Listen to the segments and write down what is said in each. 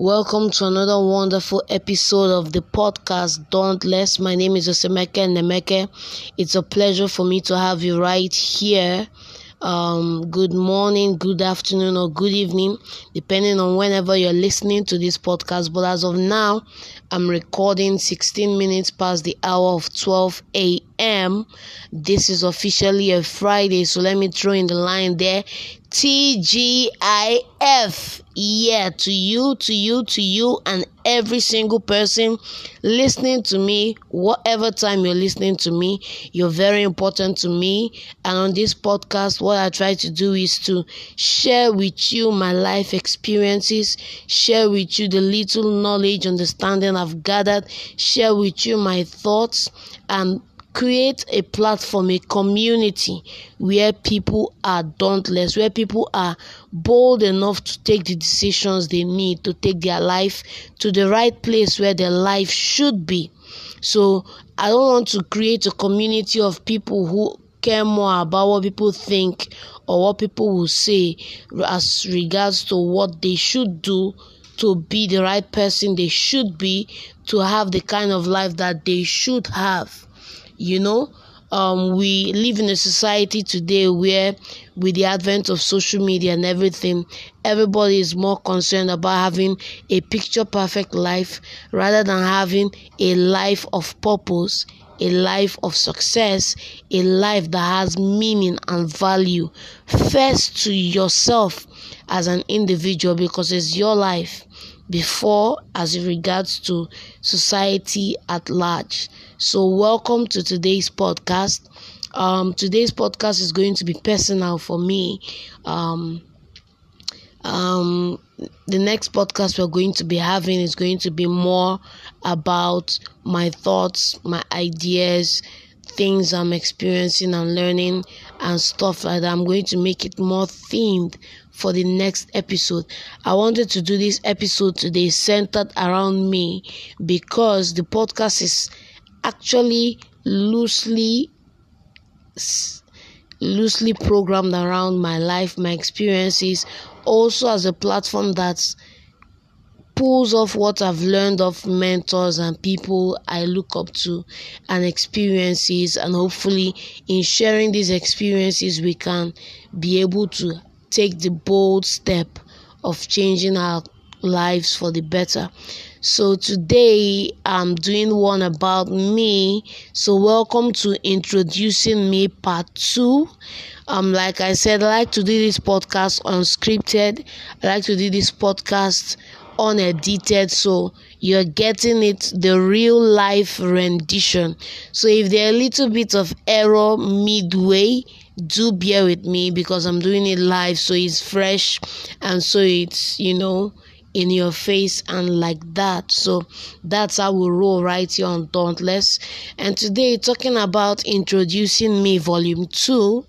Welcome to another wonderful episode of the podcast Dauntless. My name is Osemeke Nemeke. It's a pleasure for me to have you right here. Um, good morning, good afternoon, or good evening, depending on whenever you're listening to this podcast. But as of now, I'm recording 16 minutes past the hour of 12 a.m. This is officially a Friday, so let me throw in the line there. TGIF. Yeah, to you, to you, to you, and every single person listening to me, whatever time you're listening to me, you're very important to me. And on this podcast, what I try to do is to share with you my life experiences, share with you the little knowledge, understanding I've gathered, share with you my thoughts, and create a platform, a community where people are dauntless, where people are bold enough to take the decisions they need to take their life to the right place where their life should be. So, I don't want to create a community of people who care more about what people think or what people will say as regards to what they should do to be the right person they should be to have the kind of life that they should have you know um, we live in a society today where with the advent of social media and everything everybody is more concerned about having a picture perfect life rather than having a life of purpose a life of success a life that has meaning and value first to yourself as an individual because it's your life before as regards to society at large. So, welcome to today's podcast. Um, today's podcast is going to be personal for me. Um, um, the next podcast we're going to be having is going to be more about my thoughts, my ideas, things I'm experiencing and learning, and stuff like that. I'm going to make it more themed for the next episode. I wanted to do this episode today centered around me because the podcast is actually loosely loosely programmed around my life, my experiences, also as a platform that pulls off what I've learned of mentors and people I look up to and experiences and hopefully in sharing these experiences we can be able to take the bold step of changing our lives for the better. So today I'm doing one about me. So welcome to introducing me part 2. Um like I said I like to do this podcast unscripted. I like to do this podcast unedited so you're getting it the real life rendition. So if there are a little bit of error midway do bear with me because I'm doing it live so it's fresh and so it's you know in your face and like that. So that's how we roll right here on Dauntless. And today, talking about introducing me, volume two.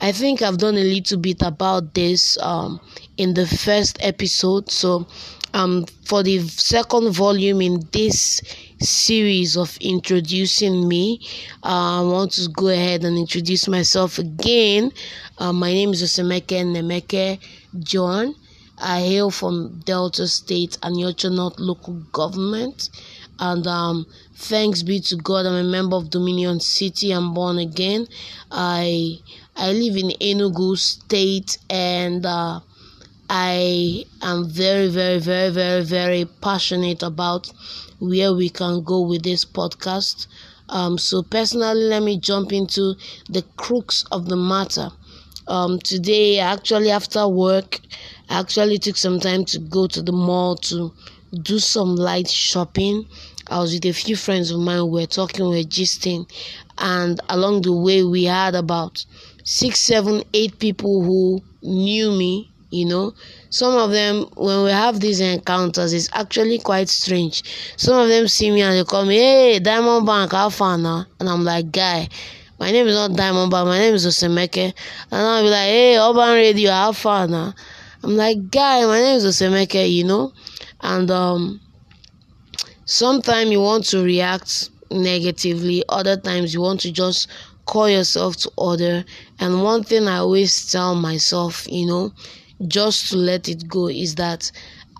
I think I've done a little bit about this um, in the first episode. So um, for the second volume in this series of introducing me, uh, I want to go ahead and introduce myself again. Uh, my name is Osemeke Nemeke John. I hail from Delta State Aniocha North local government. And um, thanks be to God, I'm a member of Dominion City. I'm born again. I I live in Enugu State and uh, I am very, very, very, very, very passionate about where we can go with this podcast. Um, so personally, let me jump into the crux of the matter. Um, today, actually, after work, I actually took some time to go to the mall to do some light shopping. I was with a few friends of mine. We were talking, we were gisting, and along the way, we had about six, seven, eight people who knew me. You know, some of them, when we have these encounters, it's actually quite strange. Some of them see me and they call me, "Hey, Diamond Bank, how far now?" And I'm like, "Guy." My name is not Diamond Bank, my name is Osemeke. And I'll be like, hey, Urban Radio, how far now? I'm like, guy, my name is Osemeke, you know? And um sometimes you want to react negatively, other times you want to just call yourself to order. And one thing I always tell myself, you know, just to let it go is that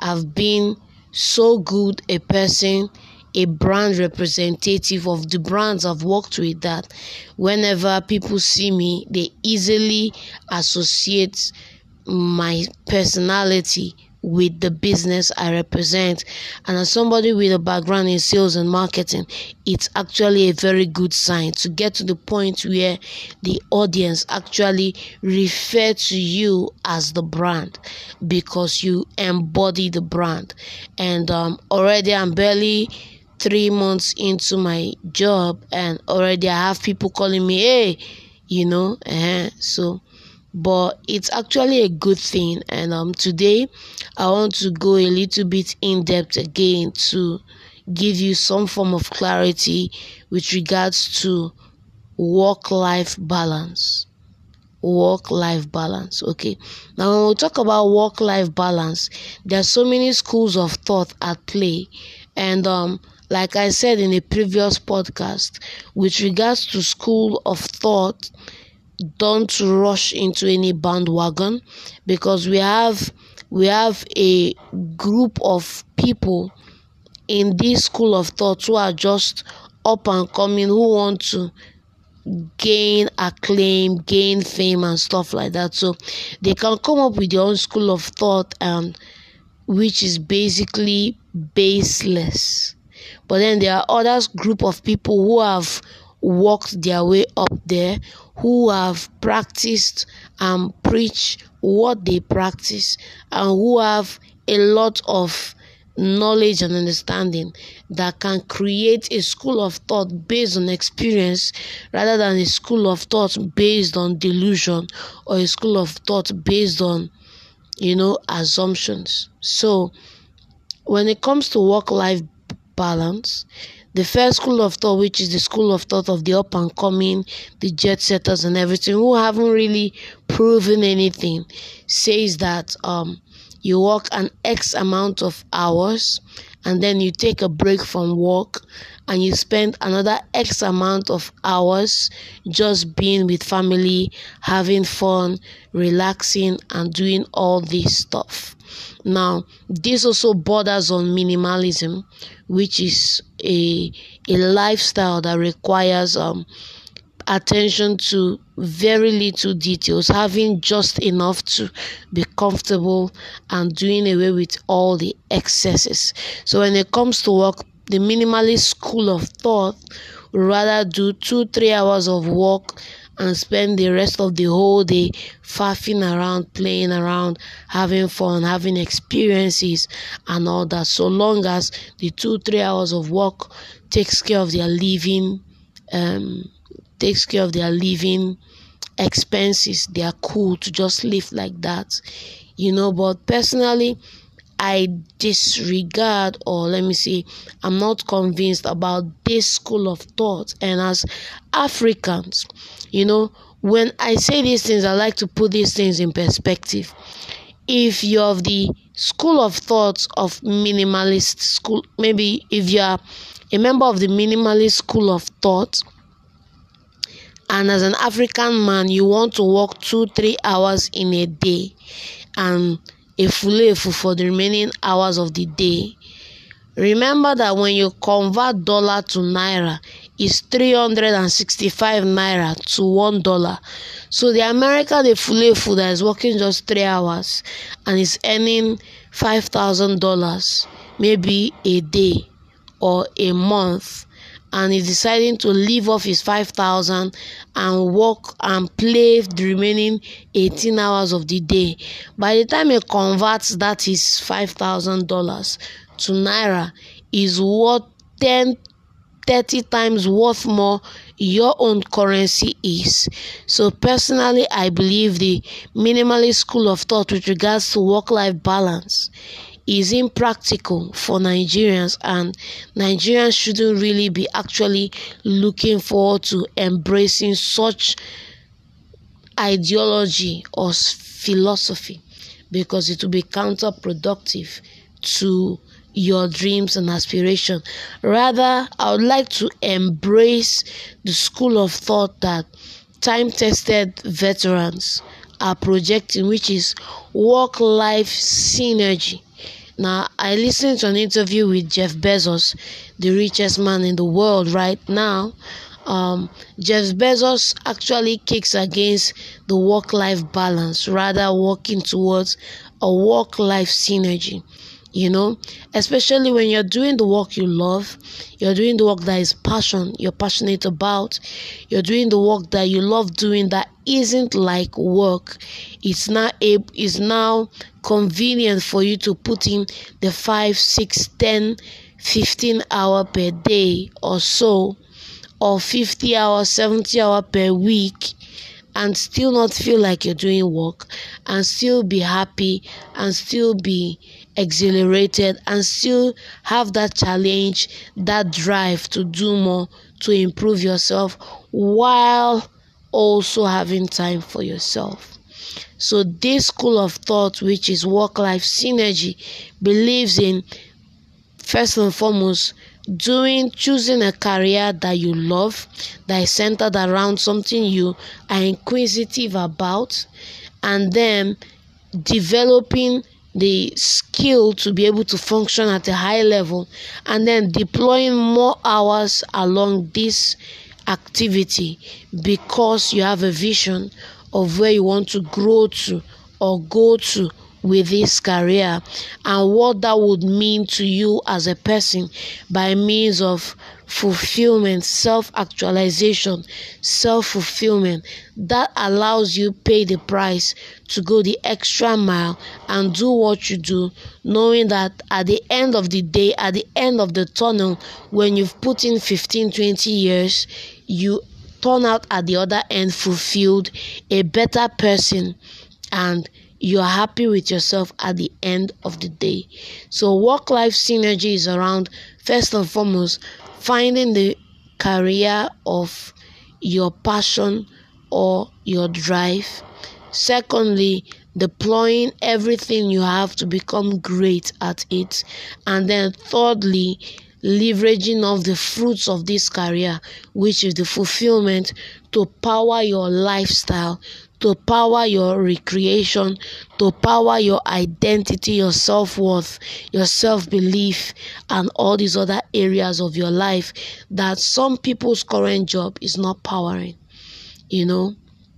I've been so good a person a brand representative of the brands I've worked with that whenever people see me, they easily associate my personality with the business I represent. And as somebody with a background in sales and marketing, it's actually a very good sign to get to the point where the audience actually refer to you as the brand because you embody the brand. And um, already I'm barely three months into my job and already I have people calling me, hey, you know, uh, so but it's actually a good thing and um today i want to go a little bit in depth again to give you some form of clarity with regards to work life balance. Work life balance okay. Now when we talk about work life balance there are so many schools of thought at play. And um like i said in a previous podcast with regards to school of thought don't rush into any bandwagon because we have we have a group of people in this school of thought who are just up and coming who want to gain acclaim gain fame and stuff like that. So they can come up with their own school of thought and which is basically baseless. But then there are other group of people who have worked their way up there who have practiced and preach what they practice and who have a lot of knowledge and understanding that can create a school of thought based on experience rather than a school of thought based on delusion or a school of thought based on you know assumptions. So when it comes to work life balance the first school of thought, which is the school of thought of the up and coming, the jet setters and everything, who haven't really proven anything, says that um, you work an X amount of hours and then you take a break from work and you spend another X amount of hours just being with family, having fun, relaxing, and doing all this stuff. Now, this also borders on minimalism, which is a a lifestyle that requires um attention to very little details, having just enough to be comfortable and doing away with all the excesses. So when it comes to work, the minimalist school of thought would rather do two, three hours of work and spend the rest of the whole day faffing around, playing around, having fun, having experiences, and all that. So long as the two, three hours of work takes care of their living, um, takes care of their living expenses, they are cool to just live like that, you know. But personally, I disregard, or let me say, I'm not convinced about this school of thought. And as Africans, you know, when I say these things, I like to put these things in perspective. If you're of the school of thought of minimalist school, maybe if you're a member of the minimalist school of thought, and as an African man, you want to work two, three hours in a day and efulefu for the remaining hours of the day. Remember that when you convert dollar to naira, it's 365 naira to one dollar. So the American efulefu that is working just three hours and is earning five thousand dollars maybe a day or a month and is deciding to leave off his 5000 and work and play the remaining 18 hours of the day by the time he converts that is $5000 to naira is worth 10 30 times worth more your own currency is. So, personally, I believe the minimalist school of thought with regards to work life balance is impractical for Nigerians, and Nigerians shouldn't really be actually looking forward to embracing such ideology or philosophy because it will be counterproductive to your dreams and aspirations. Rather, I would like to embrace the school of thought that time tested veterans are projecting, which is work life synergy Now, I listened to an interview with Jeff Bezos, the richest man in the world right now. Um, Jeff Bezos actually kicks against the work life balance, rather, working towards a work life synergy you know especially when you're doing the work you love you're doing the work that is passion you're passionate about you're doing the work that you love doing that isn't like work. It's not a it's now convenient for you to put in the 5 6 10 15 hour per day or so or 50 hours 70 hour per week and still not feel like you're doing work and still be happy and still be exhilarated and still have that challenge, that drive to do more, to improve yourself while also having time for yourself. So, this school of thought, which is work life synergy, believes in first and foremost doing choosing a career that you love that is centered around something you are inquisitive about and then developing the skill to be able to function at a high level and then deploying more hours along this activity because you have a vision of where you want to grow to or go to with this career and what that would mean to you as a person by means of fulfillment, self actualization, self fulfillment that allows you pay the price to go the extra mile and do what you do knowing that at the end of the day at the end of the tunnel when you've put in 15 20 years you turn out at the other end fulfilled a better person and you're happy with yourself at the end of the day. So, work life synergy is around first and foremost finding the career of your passion or your drive. Secondly, deploying everything you have to become great at it. And then, thirdly, leveraging of the fruits of this career, which is the fulfillment to power your lifestyle, to power your recreation, to power your identity, your self worth, your self belief, and all these other areas of your life that some people's current job is not powering. You know,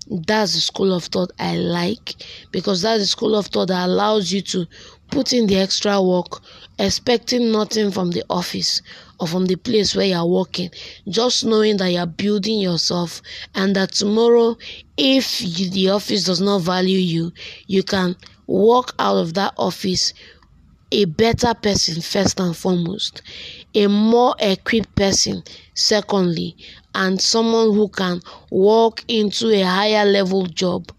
that's the school of thought I like because that's the school of thought that allows you to put in the extra work, expecting nothing from the office or from the place where you're working, just knowing that you're building yourself and that tomorrow, if you, the office does not value you, you can walk out of that office a better person, first and foremost, a more equipped person, secondly, and someone who can walk into a higher level job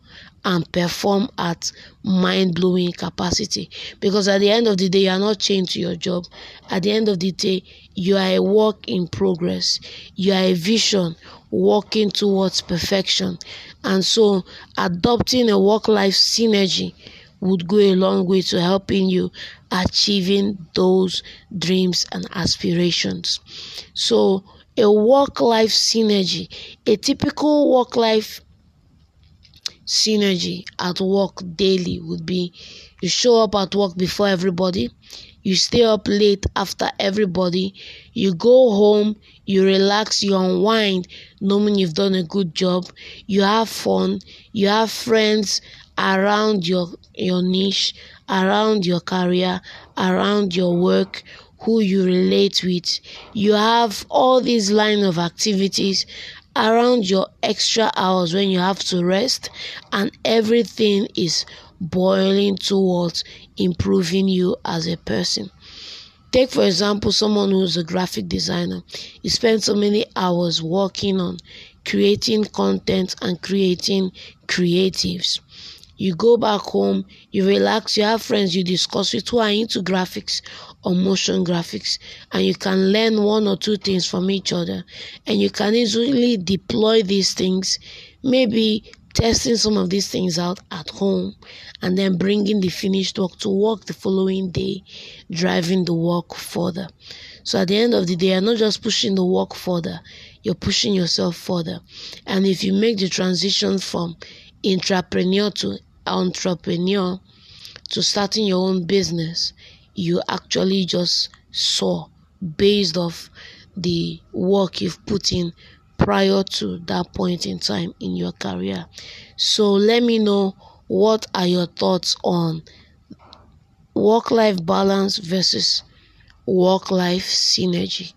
and perform at mind blowing capacity. Because at the end of the day, you are not chained to your job. At the end of the day, you are a work in progress. You are a vision working towards perfection. And so, adopting a work life synergy would go a long way to helping you achieving those dreams and aspirations. So, a work life synergy, a typical work life synergy at work daily would be you show up at work before everybody, you stay up late after everybody, you go home, you relax, you unwind, knowing you've done a good job, you have fun, you have friends around your your niche, around your career, around your work who you relate with. You have all these line of activities around your extra hours when you have to rest and everything is boiling towards improving you as a person. Take, for example, someone who's a graphic designer. You spend so many hours working on creating content and creating creatives. You go back home, you relax, you have friends you discuss with who are into graphics or motion graphics, and you can learn one or two things from each other. And you can easily deploy these things, maybe testing some of these things out at home, and then bringing the finished work to work the following day, driving the work further. So at the end of the day, you're not just pushing the work further, you're pushing yourself further. And if you make the transition from intrapreneur to entrepreneur to starting your own business, you actually just saw based off the work you've put in prior to that point in time in your career. So let me know what are your thoughts on work life balance versus work life synergy.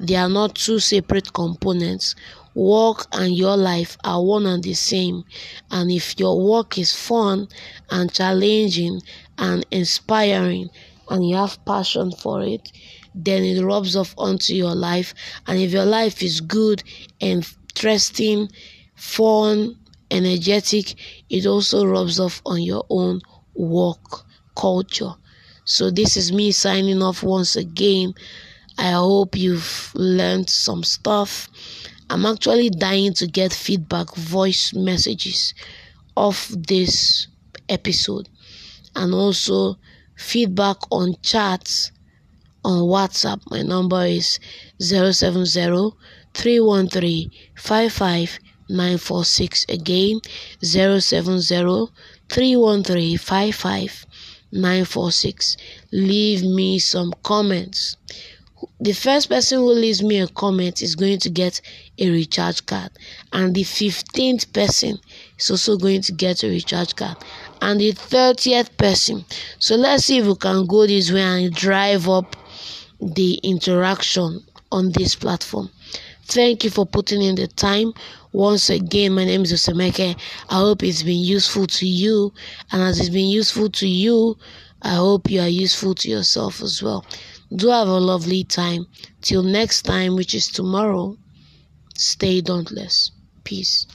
They are not two separate components. Work and your life are one and the same. And if your work is fun and challenging and inspiring, and you have passion for it, then it rubs off onto your life. And if your life is good, interesting, fun, energetic, it also rubs off on your own work culture. So, this is me signing off once again. I hope you've learned some stuff. I'm actually dying to get feedback, voice messages of this episode, and also feedback on chats on WhatsApp. My number is 070 313 55946. Again, 070 313 55946. Leave me some comments. The first person who leaves me a comment is going to get a recharge card, and the 15th person is also going to get a recharge card and the 30th person. So let's see if we can go this way and drive up the interaction on this platform. Thank you for putting in the time. Once again, my name is Osemeke. I hope it's been useful to you, and as it's been useful to you, I hope you are useful to yourself as well. Do have a lovely time. Till next time, which is tomorrow, stay dauntless. Peace.